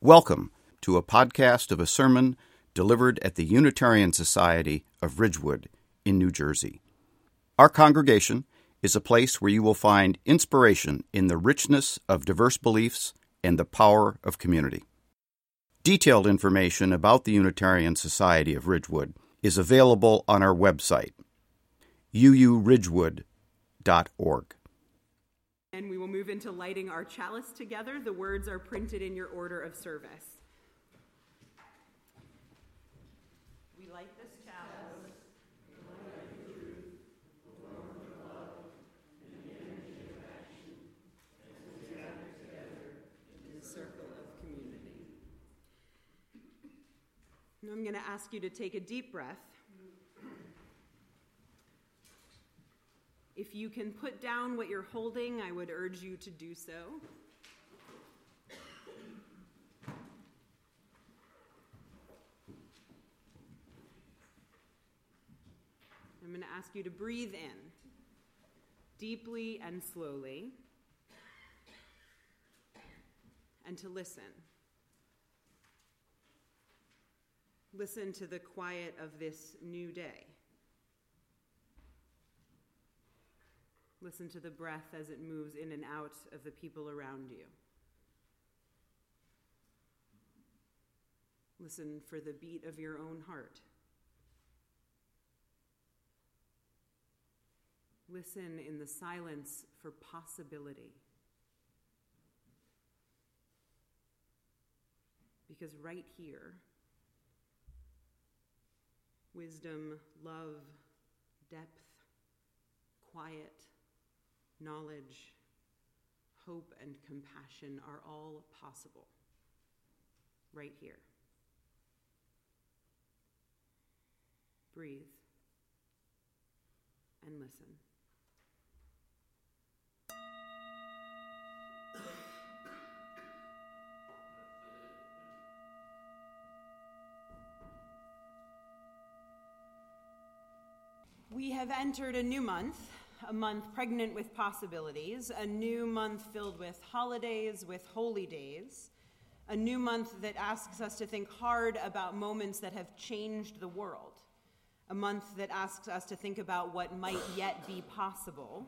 Welcome to a podcast of a sermon delivered at the Unitarian Society of Ridgewood in New Jersey. Our congregation is a place where you will find inspiration in the richness of diverse beliefs and the power of community. Detailed information about the Unitarian Society of Ridgewood is available on our website, uuridgewood.org. And we will move into lighting our chalice together. The words are printed in your order of service. We light this chalice. I'm going to ask you to take a deep breath. If you can put down what you're holding, I would urge you to do so. I'm going to ask you to breathe in deeply and slowly and to listen. Listen to the quiet of this new day. Listen to the breath as it moves in and out of the people around you. Listen for the beat of your own heart. Listen in the silence for possibility. Because right here, wisdom, love, depth, quiet, knowledge, hope, and compassion are all possible right here. Breathe and listen. We have entered a new month a month pregnant with possibilities, a new month filled with holidays, with holy days, a new month that asks us to think hard about moments that have changed the world, a month that asks us to think about what might yet be possible,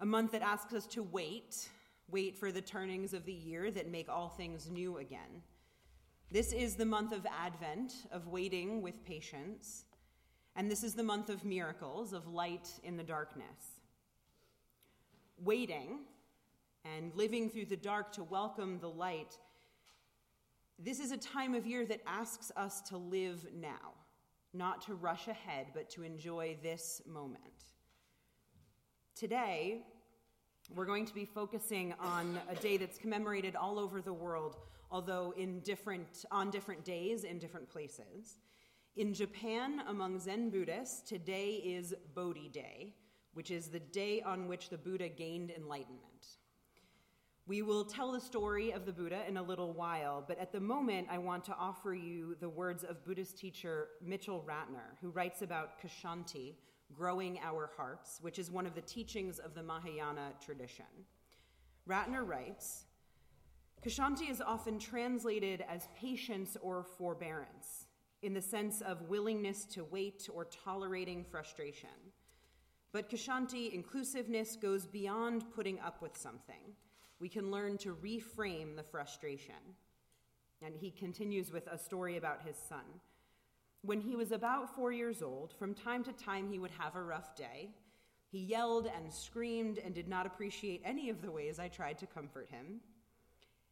a month that asks us to wait, wait for the turnings of the year that make all things new again. This is the month of Advent, of waiting with patience. And this is the month of miracles, of light in the darkness. Waiting and living through the dark to welcome the light, this is a time of year that asks us to live now, not to rush ahead, but to enjoy this moment. Today, we're going to be focusing on a day that's commemorated all over the world, although in different, on different days in different places. In Japan, among Zen Buddhists, today is Bodhi Day, which is the day on which the Buddha gained enlightenment. We will tell the story of the Buddha in a little while, but at the moment, I want to offer you the words of Buddhist teacher Mitchell Ratner, who writes about Kshanti, growing our hearts, which is one of the teachings of the Mahayana tradition. Ratner writes Kshanti is often translated as patience or forbearance in the sense of willingness to wait or tolerating frustration. But Kshanti inclusiveness goes beyond putting up with something. We can learn to reframe the frustration. And he continues with a story about his son. When he was about four years old, from time to time he would have a rough day. He yelled and screamed and did not appreciate any of the ways I tried to comfort him.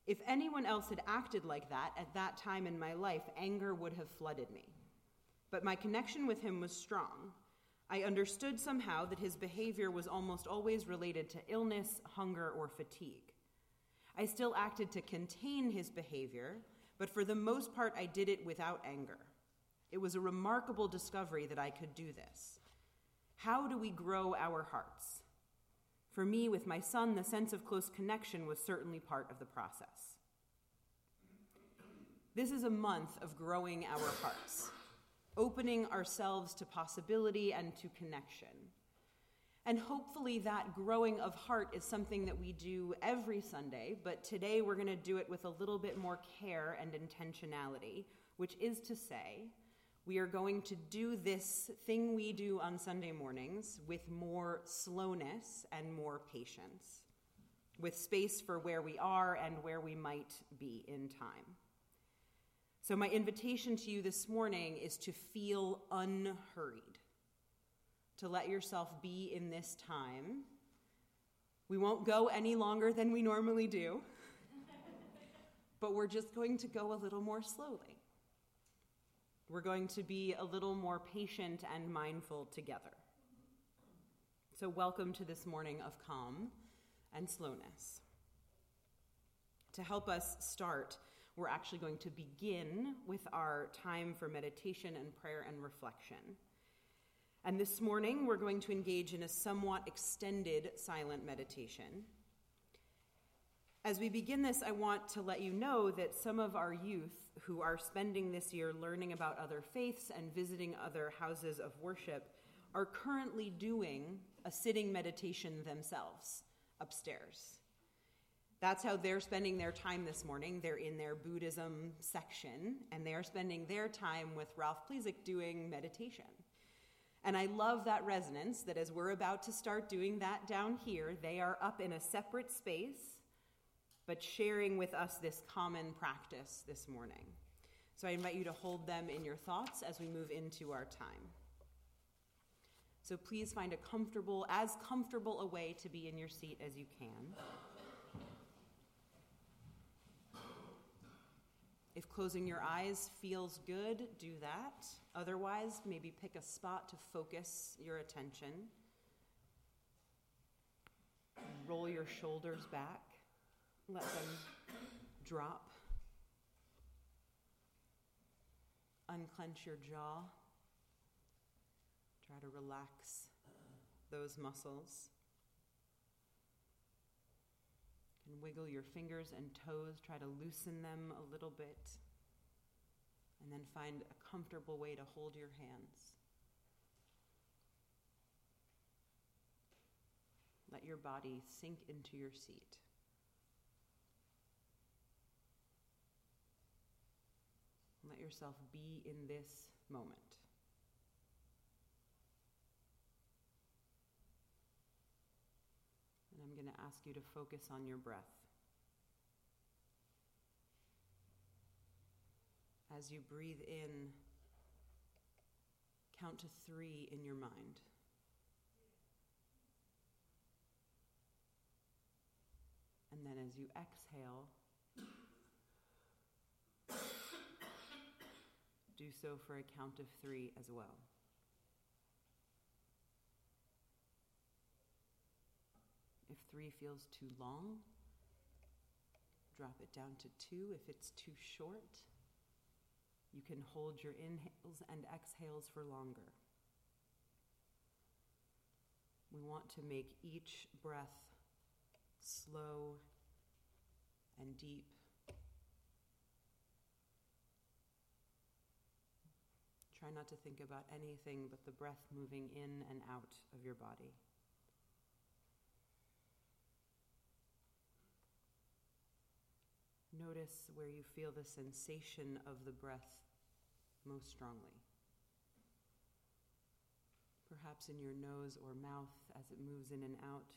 If anyone else had acted like that at that time in my life, anger would have flooded me. But my connection with him was strong. I understood somehow that his behavior was almost always related to illness, hunger, or fatigue. I still acted to contain his behavior, but for the most part, I did it without anger. It was a remarkable discovery that I could do this. How do we grow our hearts? For me, with my son, the sense of close connection was certainly part of the process. This is a month of growing our hearts, opening ourselves to possibility and to connection. And hopefully, that growing of heart is something that we do every Sunday, but today we're going to do it with a little bit more care and intentionality, which is to say, we are going to do this thing we do on Sunday mornings with more slowness and more patience, with space for where we are and where we might be in time. So, my invitation to you this morning is to feel unhurried to let yourself be in this time. We won't go any longer than we normally do, but we're just going to go a little more slowly. We're going to be a little more patient and mindful together. So, welcome to this morning of calm and slowness. To help us start, we're actually going to begin with our time for meditation and prayer and reflection. And this morning, we're going to engage in a somewhat extended silent meditation. As we begin this, I want to let you know that some of our youth who are spending this year learning about other faiths and visiting other houses of worship are currently doing a sitting meditation themselves upstairs. That's how they're spending their time this morning. They're in their Buddhism section, and they're spending their time with Ralph Plezik doing meditation. And I love that resonance that as we're about to start doing that down here, they are up in a separate space, but sharing with us this common practice this morning. So I invite you to hold them in your thoughts as we move into our time. So please find a comfortable, as comfortable a way to be in your seat as you can. If closing your eyes feels good, do that. Otherwise, maybe pick a spot to focus your attention. Roll your shoulders back, let them drop. Unclench your jaw. Try to relax those muscles. You can wiggle your fingers and toes, try to loosen them a little bit and then find a comfortable way to hold your hands. Let your body sink into your seat. Yourself be in this moment. And I'm going to ask you to focus on your breath. As you breathe in, count to three in your mind. And then as you exhale, do so for a count of three as well. If three feels too long, drop it down to two. If it's too short, you can hold your inhales and exhales for longer. We want to make each breath slow and deep. Try not to think about anything but the breath moving in and out of your body. Notice where you feel the sensation of the breath most strongly. Perhaps in your nose or mouth as it moves in and out.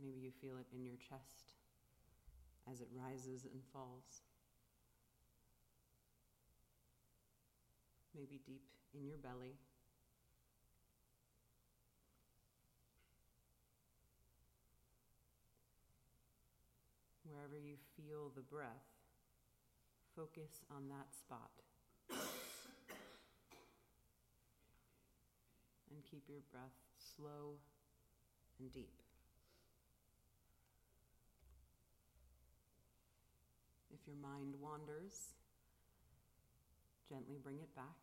Maybe you feel it in your chest as it rises and falls. Maybe deep in your belly. Wherever you feel the breath, Focus on that spot. and keep your breath slow and deep. If your mind wanders, gently bring it back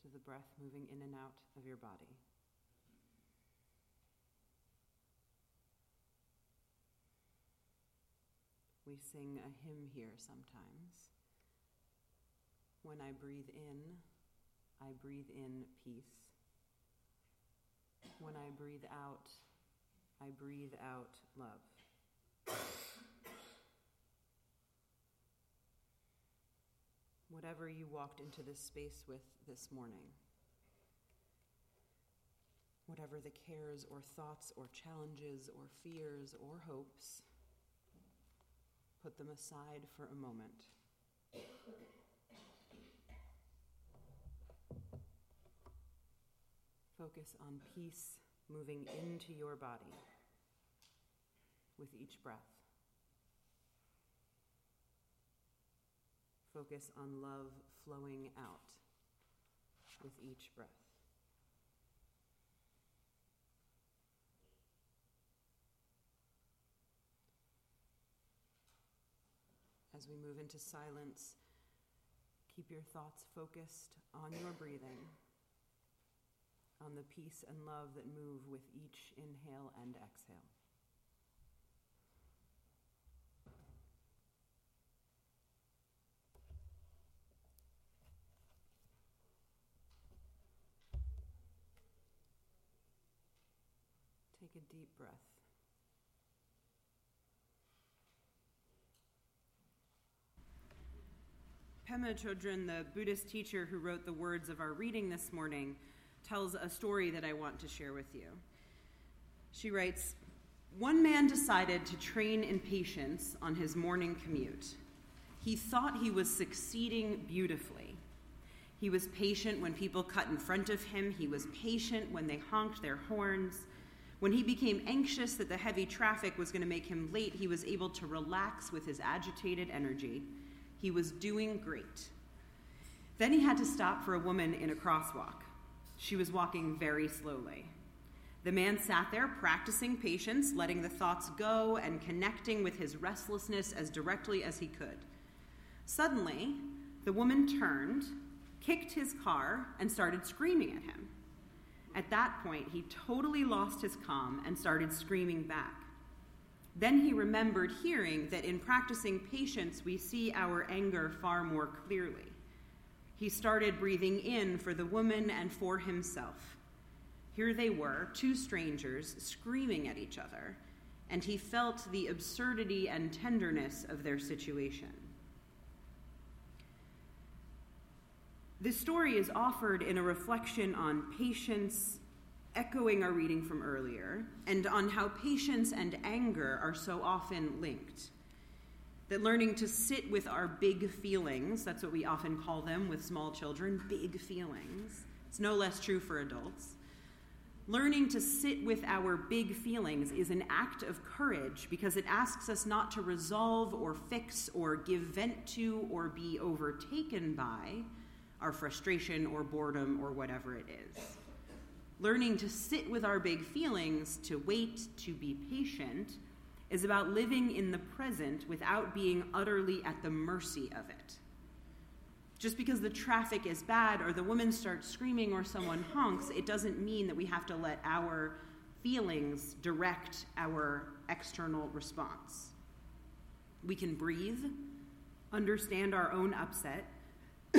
to the breath moving in and out of your body. We sing a hymn here sometimes. When I breathe in, I breathe in peace. When I breathe out, I breathe out love. Whatever you walked into this space with this morning, whatever the cares or thoughts or challenges or fears or hopes, put them aside for a moment. Focus on peace moving into your body with each breath. Focus on love flowing out with each breath. As we move into silence, keep your thoughts focused on your breathing on the peace and love that move with each inhale and exhale. Take a deep breath. Pema Chodron, the Buddhist teacher who wrote the words of our reading this morning, tells a story that I want to share with you. She writes One man decided to train in patience on his morning commute. He thought he was succeeding beautifully. He was patient when people cut in front of him, he was patient when they honked their horns. When he became anxious that the heavy traffic was going to make him late, he was able to relax with his agitated energy. He was doing great. Then he had to stop for a woman in a crosswalk. She was walking very slowly. The man sat there practicing patience, letting the thoughts go and connecting with his restlessness as directly as he could. Suddenly, the woman turned, kicked his car, and started screaming at him. At that point, he totally lost his calm and started screaming back. Then he remembered hearing that in practicing patience, we see our anger far more clearly. He started breathing in for the woman and for himself. Here they were, two strangers, screaming at each other, and he felt the absurdity and tenderness of their situation. This story is offered in a reflection on patience, echoing our reading from earlier, and on how patience and anger are so often linked that learning to sit with our big feelings, that's what we often call them with small children, big feelings, it's no less true for adults. Learning to sit with our big feelings is an act of courage because it asks us not to resolve or fix or give vent to or be overtaken by our frustration or boredom or whatever it is. Learning to sit with our big feelings, to wait, to be patient, is about living in the present without being utterly at the mercy of it. Just because the traffic is bad or the woman starts screaming or someone honks, it doesn't mean that we have to let our feelings direct our external response. We can breathe, understand our own upset,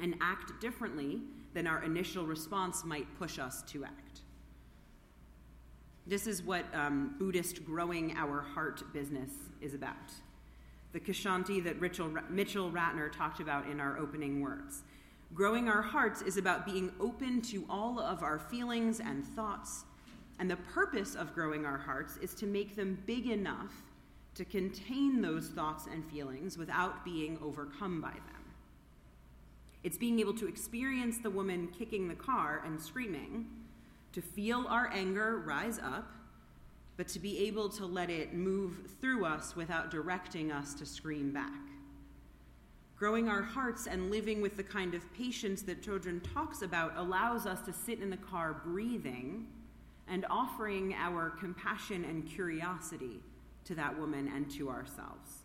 and act differently than our initial response might push us to act. This is what um, Buddhist growing our heart business is about. The Kshanti that Mitchell Ratner talked about in our opening words. Growing our hearts is about being open to all of our feelings and thoughts. And the purpose of growing our hearts is to make them big enough to contain those thoughts and feelings without being overcome by them. It's being able to experience the woman kicking the car and screaming to feel our anger rise up, but to be able to let it move through us without directing us to scream back. Growing our hearts and living with the kind of patience that Chodron talks about allows us to sit in the car breathing and offering our compassion and curiosity to that woman and to ourselves,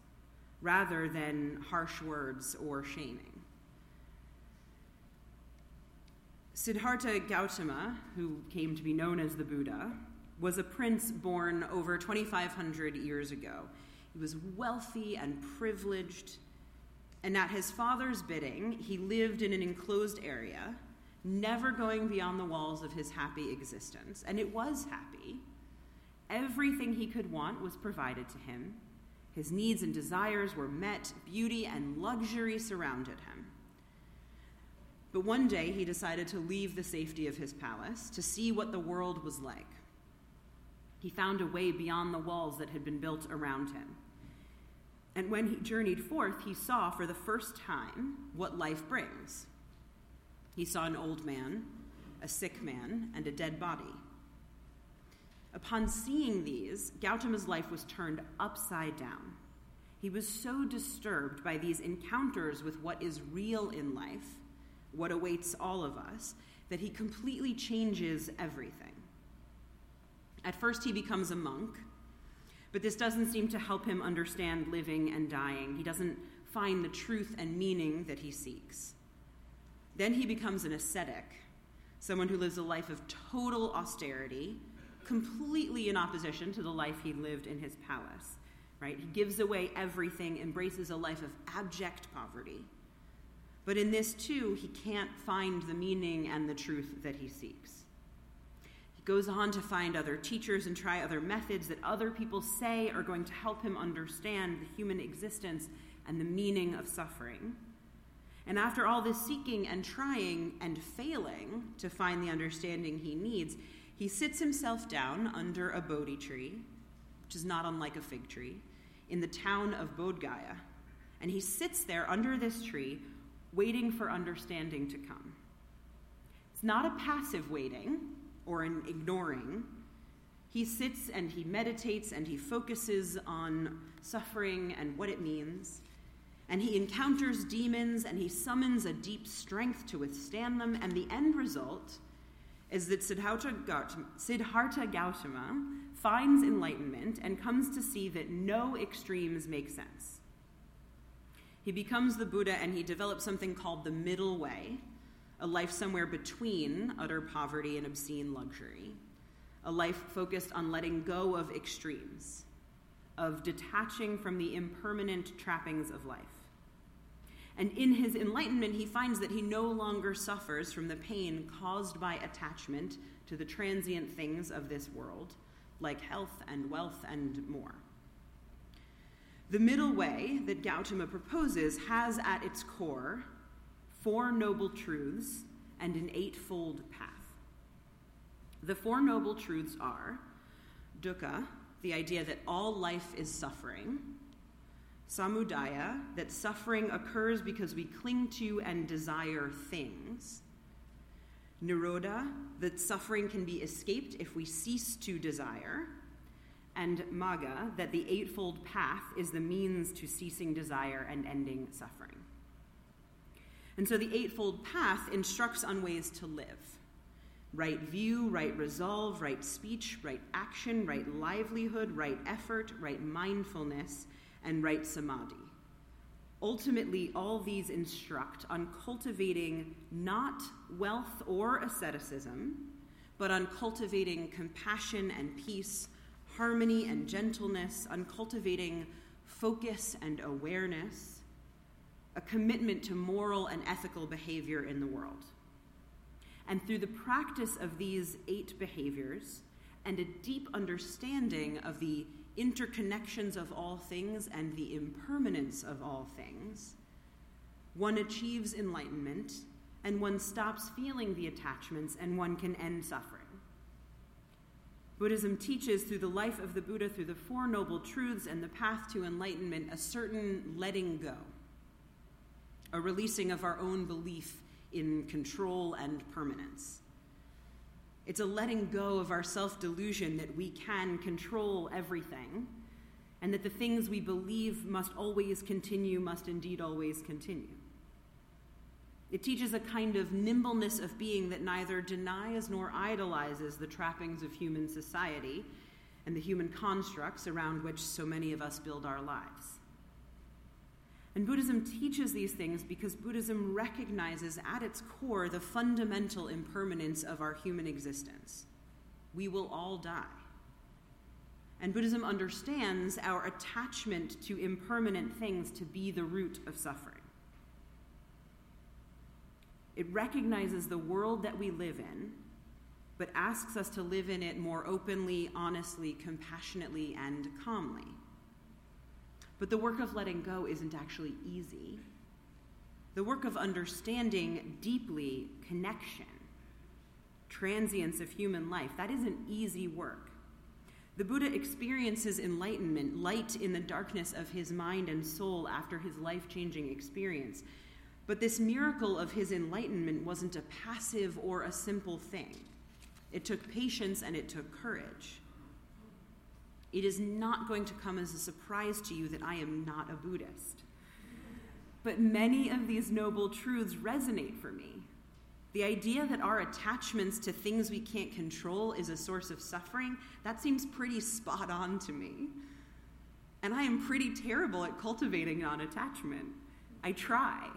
rather than harsh words or shaming. Siddhartha Gautama, who came to be known as the Buddha, was a prince born over 2,500 years ago. He was wealthy and privileged. And at his father's bidding, he lived in an enclosed area, never going beyond the walls of his happy existence. And it was happy. Everything he could want was provided to him. His needs and desires were met, beauty and luxury surrounded him. But one day he decided to leave the safety of his palace to see what the world was like. He found a way beyond the walls that had been built around him. And when he journeyed forth, he saw for the first time what life brings. He saw an old man, a sick man, and a dead body. Upon seeing these, Gautama's life was turned upside down. He was so disturbed by these encounters with what is real in life, what awaits all of us, that he completely changes everything. At first, he becomes a monk, but this doesn't seem to help him understand living and dying. He doesn't find the truth and meaning that he seeks. Then he becomes an ascetic, someone who lives a life of total austerity, completely in opposition to the life he lived in his palace. Right? He gives away everything, embraces a life of abject poverty. But in this too, he can't find the meaning and the truth that he seeks He goes on to find other teachers and try other methods that other people say are going to help him understand the human existence and the meaning of suffering. And after all this seeking and trying and failing to find the understanding he needs, he sits himself down under a Bodhi tree, which is not unlike a fig tree, in the town of Bodh Gaya. And he sits there under this tree, waiting for understanding to come. It's not a passive waiting, or an ignoring. He sits and he meditates and he focuses on suffering and what it means. And he encounters demons and he summons a deep strength to withstand them. And the end result is that Siddhartha Gautama, finds enlightenment and comes to see that no extremes make sense. He becomes the Buddha and he develops something called the middle way, a life somewhere between utter poverty and obscene luxury, a life focused on letting go of extremes, of detaching from the impermanent trappings of life. And in his enlightenment, he finds that he no longer suffers from the pain caused by attachment to the transient things of this world, like health and wealth and more. The middle way that Gautama proposes has at its core four noble truths, and an eightfold path. The four noble truths are dukkha, the idea that all life is suffering, samudaya, that suffering occurs because we cling to and desire things, nirodha, that suffering can be escaped if we cease to desire, and magga that the eightfold path is the means to ceasing desire and ending suffering. And so the Eightfold Path instructs on ways to live right view, right resolve, right speech, right action, right livelihood, right effort, right mindfulness, and right samadhi. Ultimately, all these instruct on cultivating not wealth or asceticism, but on cultivating compassion and peace, harmony and gentleness, on cultivating focus and awareness a commitment to moral and ethical behavior in the world. And through the practice of these eight behaviors and a deep understanding of the interconnections of all things and the impermanence of all things, one achieves enlightenment and one stops feeling the attachments and one can end suffering. Buddhism teaches through the life of the Buddha, through the Four Noble Truths and the path to enlightenment, a certain letting go a releasing of our own belief in control and permanence. It's a letting go of our self delusion that we can control everything and that the things we believe must always continue, must indeed always continue. It teaches a kind of nimbleness of being that neither denies nor idolizes the trappings of human society and the human constructs around which so many of us build our lives. And Buddhism teaches these things because Buddhism recognizes at its core the fundamental impermanence of our human existence. We will all die. And Buddhism understands our attachment to impermanent things to be the root of suffering. It recognizes the world that we live in, but asks us to live in it more openly, honestly, compassionately, and calmly. But the work of letting go isn't actually easy. The work of understanding deeply connection, transience of human life, that isn't easy work. The Buddha experiences enlightenment, light in the darkness of his mind and soul after his life changing experience. But this miracle of his enlightenment wasn't a passive or a simple thing. It took patience and it took courage. It is not going to come as a surprise to you that I am not a Buddhist. But many of these noble truths resonate for me. The idea that our attachments to things we can't control is a source of suffering, that seems pretty spot on to me. And I am pretty terrible at cultivating non attachment. I try.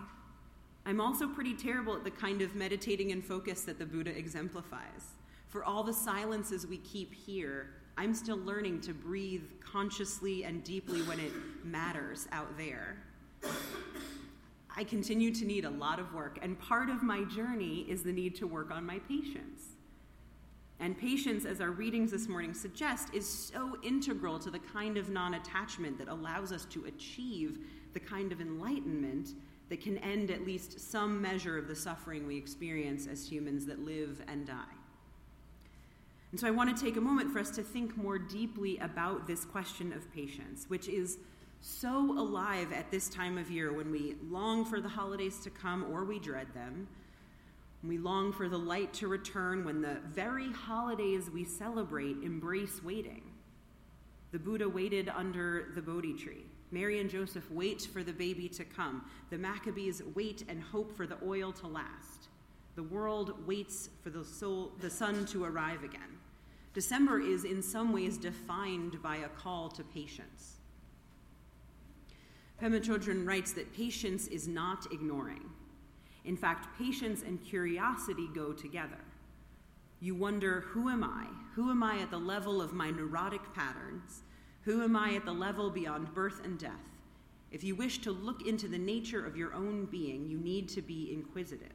I'm also pretty terrible at the kind of meditating and focus that the Buddha exemplifies. For all the silences we keep here, I'm still learning to breathe consciously and deeply when it matters out there. I continue to need a lot of work, and part of my journey is the need to work on my patience. And patience, as our readings this morning suggest, is so integral to the kind of non attachment that allows us to achieve the kind of enlightenment that can end at least some measure of the suffering we experience as humans that live and die. And so I want to take a moment for us to think more deeply about this question of patience, which is so alive at this time of year when we long for the holidays to come or we dread them. We long for the light to return when the very holidays we celebrate embrace waiting. The Buddha waited under the Bodhi tree. Mary and Joseph wait for the baby to come. The Maccabees wait and hope for the oil to last. The world waits for the, soul, the sun to arrive again. December is in some ways defined by a call to patience. Pema Chodron writes that patience is not ignoring. In fact, patience and curiosity go together. You wonder, who am I? Who am I at the level of my neurotic patterns? Who am I at the level beyond birth and death? If you wish to look into the nature of your own being, you need to be inquisitive.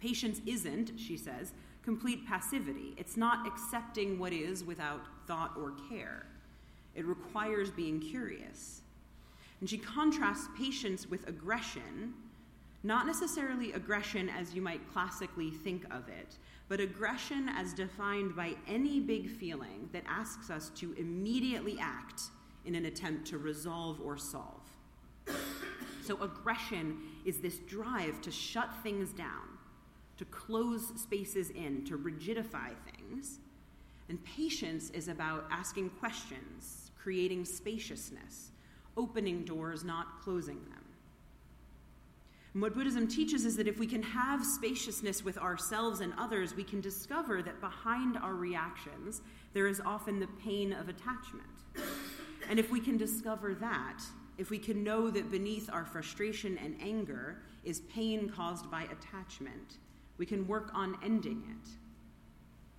Patience isn't, she says, complete passivity. It's not accepting what is without thought or care. It requires being curious. And she contrasts patience with aggression, not necessarily aggression as you might classically think of it, but aggression as defined by any big feeling that asks us to immediately act in an attempt to resolve or solve. So, aggression is this drive to shut things down, to close spaces in, to rigidify things. And patience is about asking questions, creating spaciousness, opening doors, not closing them. And what Buddhism teaches is that if we can have spaciousness with ourselves and others, we can discover that behind our reactions, there is often the pain of attachment. And if we can discover that, if we can know that beneath our frustration and anger is pain caused by attachment, we can work on ending it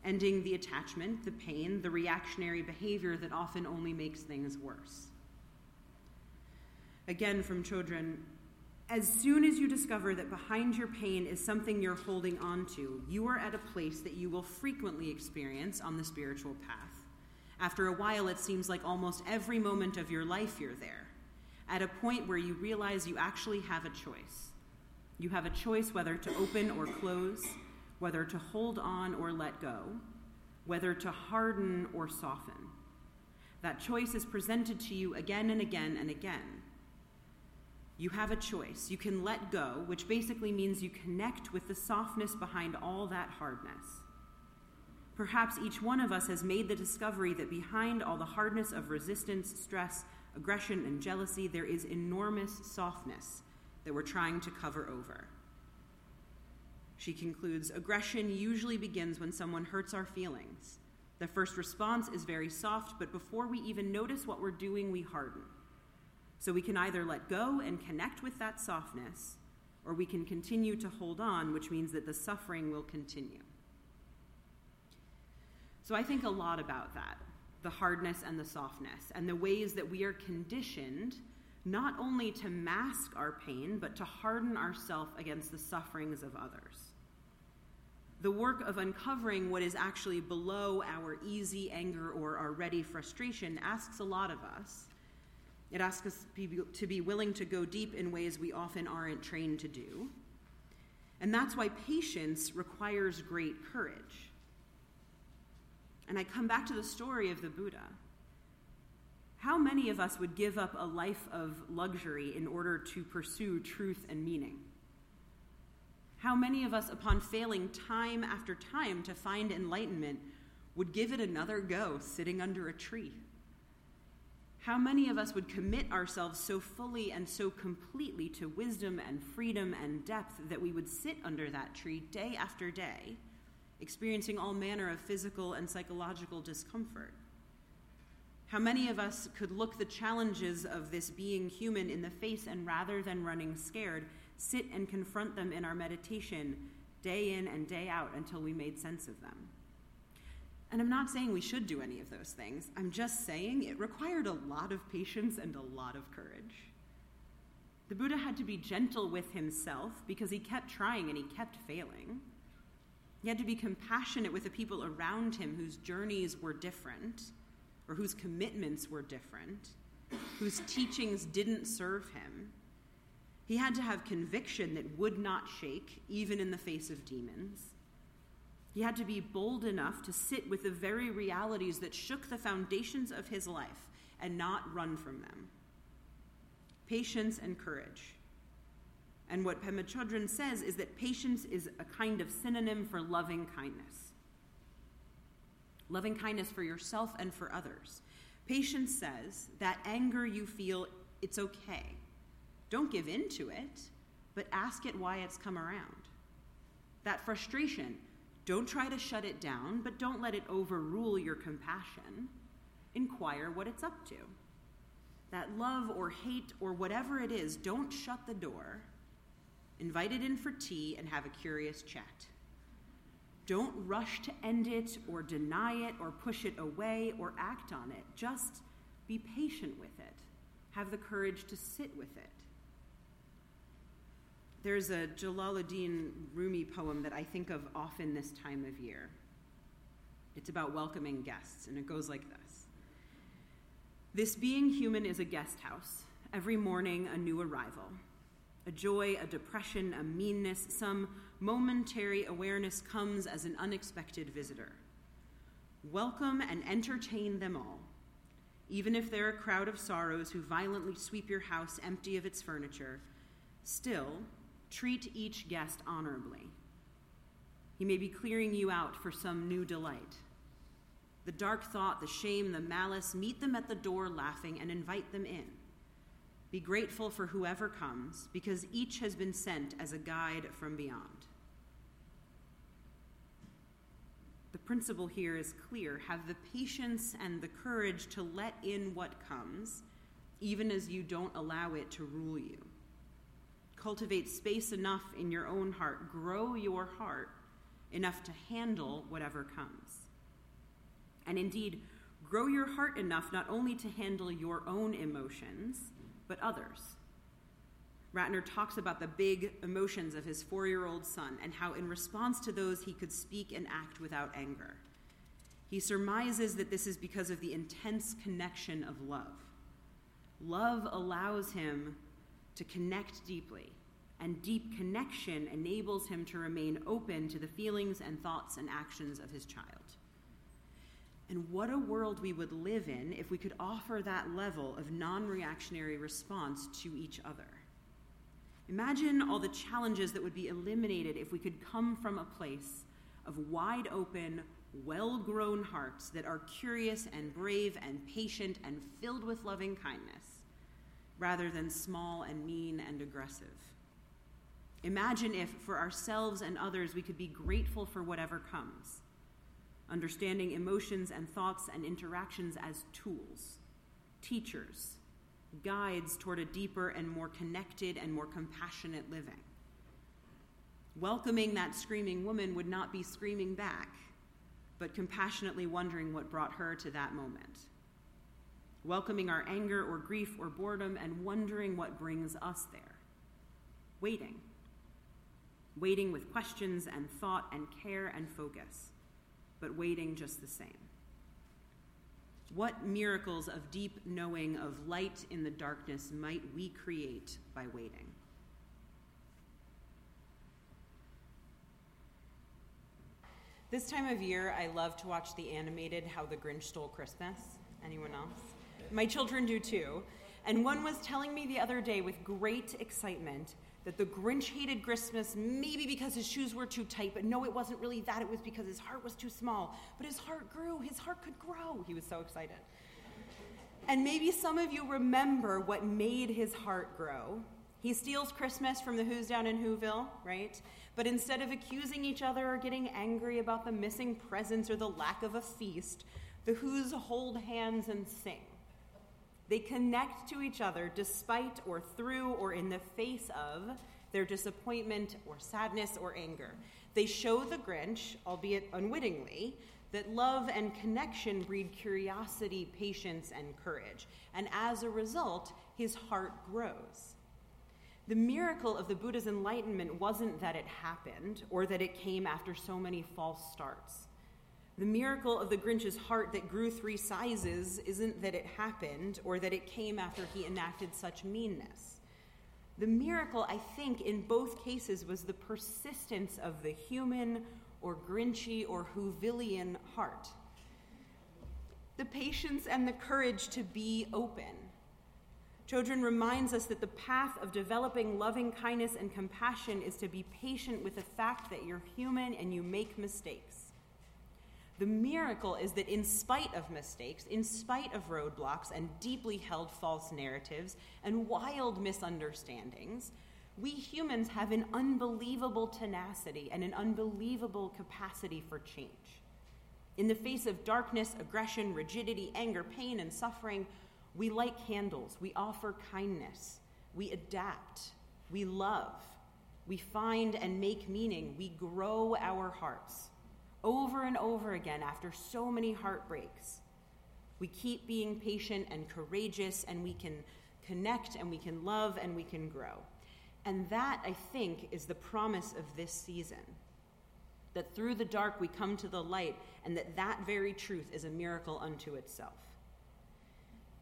ending the attachment, the pain, the reactionary behavior that often only makes things worse. Again, from Chodron, as soon as you discover that behind your pain is something you're holding on to, you are at a place that you will frequently experience on the spiritual path. After a while, it seems like almost every moment of your life you're there, at a point where you realize you actually have a choice. You have a choice whether to open or close whether to hold on or let go, whether to harden or soften. That choice is presented to you again and again and again. You have a choice. You can let go, which basically means you connect with the softness behind all that hardness. Perhaps each one of us has made the discovery that behind all the hardness of resistance, stress, aggression, and jealousy, there is enormous softness that we're trying to cover over. She concludes aggression usually begins when someone hurts our feelings. The first response is very soft, but before we even notice what we're doing, we harden. So we can either let go and connect with that softness, or we can continue to hold on, which means that the suffering will continue. So I think a lot about that the hardness and the softness, and the ways that we are conditioned not only to mask our pain, but to harden ourselves against the sufferings of others. The work of uncovering what is actually below our easy anger or our ready frustration asks a lot of us. It asks us to be willing to go deep in ways we often aren't trained to do. And that's why patience requires great courage. And I come back to the story of the Buddha. How many of us would give up a life of luxury in order to pursue truth and meaning? How many of us, upon failing time after time to find enlightenment, would give it another go sitting under a tree? How many of us would commit ourselves so fully and so completely to wisdom and freedom and depth that we would sit under that tree day after day, experiencing all manner of physical and psychological discomfort? How many of us could look the challenges of this being human in the face and rather than running scared, sit and confront them in our meditation day in and day out until we made sense of them? And I'm not saying we should do any of those things. I'm just saying it required a lot of patience and a lot of courage. The Buddha had to be gentle with himself because he kept trying and he kept failing. He had to be compassionate with the people around him whose journeys were different or whose commitments were different, whose teachings didn't serve him. He had to have conviction that would not shake, even in the face of demons. He had to be bold enough to sit with the very realities that shook the foundations of his life and not run from them. Patience and courage. And what Pema Chodron says is that patience is a kind of synonym for loving kindness loving kindness for yourself and for others. Patience says that anger you feel, it's okay. Don't give in to it, but ask it why it's come around. That frustration, don't try to shut it down, but don't let it overrule your compassion. Inquire what it's up to. That love or hate or whatever it is, don't shut the door. Invite it in for tea and have a curious chat. Don't rush to end it or deny it or push it away or act on it. Just be patient with it. Have the courage to sit with it. There's a Jalaluddin Rumi poem that I think of often this time of year. It's about welcoming guests, and it goes like this This being human is a guest house, every morning a new arrival. A joy, a depression, a meanness, some momentary awareness comes as an unexpected visitor. Welcome and entertain them all. Even if they're a crowd of sorrows who violently sweep your house empty of its furniture, still treat each guest honorably. He may be clearing you out for some new delight. The dark thought, the shame, the malice, meet them at the door laughing and invite them in. Be grateful for whoever comes, because each has been sent as a guide from beyond. The principle here is clear. Have the patience and the courage to let in what comes, even as you don't allow it to rule you. Cultivate space enough in your own heart, grow your heart enough to handle whatever comes. And indeed, grow your heart enough not only to handle your own emotions but others. Ratner talks about the big emotions of his four year old son and how, in response to those, he could speak and act without anger. He surmises that this is because of the intense connection of love. Love allows him to connect deeply, and deep connection enables him to remain open to the feelings and thoughts and actions of his child. And what a world we would live in if we could offer that level of non reactionary response to each other. Imagine all the challenges that would be eliminated if we could come from a place of wide open, well grown hearts that are curious and brave and patient and filled with loving kindness, rather than small and mean and aggressive. Imagine if, for ourselves and others, we could be grateful for whatever comes understanding emotions and thoughts and interactions as tools, teachers, guides toward a deeper and more connected and more compassionate living. Welcoming that screaming woman would not be screaming back, but compassionately wondering what brought her to that moment. Welcoming our anger or grief or boredom and wondering what brings us there. Waiting. Waiting with questions and thought and care and focus, but waiting just the same. What miracles of deep knowing of light in the darkness might we create by waiting? This time of year, I love to watch the animated How the Grinch Stole Christmas. Anyone else? My children do too. And one was telling me the other day with great excitement that the Grinch hated Christmas maybe because his shoes were too tight, but no, it wasn't really that. It was because his heart was too small. But his heart grew, his heart could grow. He was so excited. And maybe some of you remember what made his heart grow. He steals Christmas from the Who's down in Whoville, right? But instead of accusing each other or getting angry about the missing presents or the lack of a feast, the Who's hold hands and sing. They connect to each other despite or through or in the face of their disappointment or sadness or anger. They show the Grinch, albeit unwittingly, that love and connection breed curiosity, patience, and courage. And as a result, his heart grows. The miracle of the Buddha's enlightenment wasn't that it happened or that it came after so many false starts. The miracle of the Grinch's heart that grew three sizes isn't that it happened or that it came after he enacted such meanness. The miracle, I think, in both cases was the persistence of the human or Grinchy or Whovillian heart. The patience and the courage to be open. Chodron reminds us that the path of developing loving kindness and compassion is to be patient with the fact that you're human and you make mistakes the miracle is that, in spite of mistakes, in spite of roadblocks and deeply held false narratives and wild misunderstandings, we humans have an unbelievable tenacity and an unbelievable capacity for change. In the face of darkness, aggression, rigidity, anger, pain, and suffering, we light candles, we offer kindness, we adapt, we love, we find and make meaning, we grow our hearts over and over again after so many heartbreaks. We keep being patient and courageous, and we can connect and we can love and we can grow. And that, I think, is the promise of this season. That through the dark we come to the light, and that that very truth is a miracle unto itself.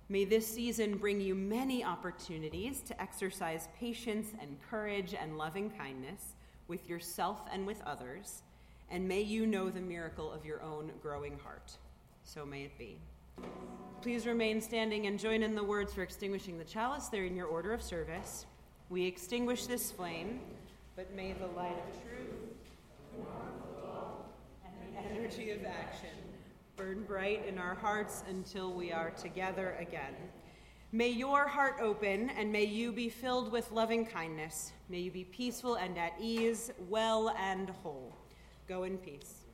May this season bring you many opportunities to exercise patience and courage and loving kindness with yourself and with others and may you know the miracle of your own growing heart. So may it be. Please remain standing and join in the words for extinguishing the chalice. They're in your order of service. We extinguish this flame, but may the light of truth and the energy of action burn bright in our hearts until we are together again. May your heart open and may you be filled with loving kindness. May you be peaceful and at ease, well and whole. Go in peace.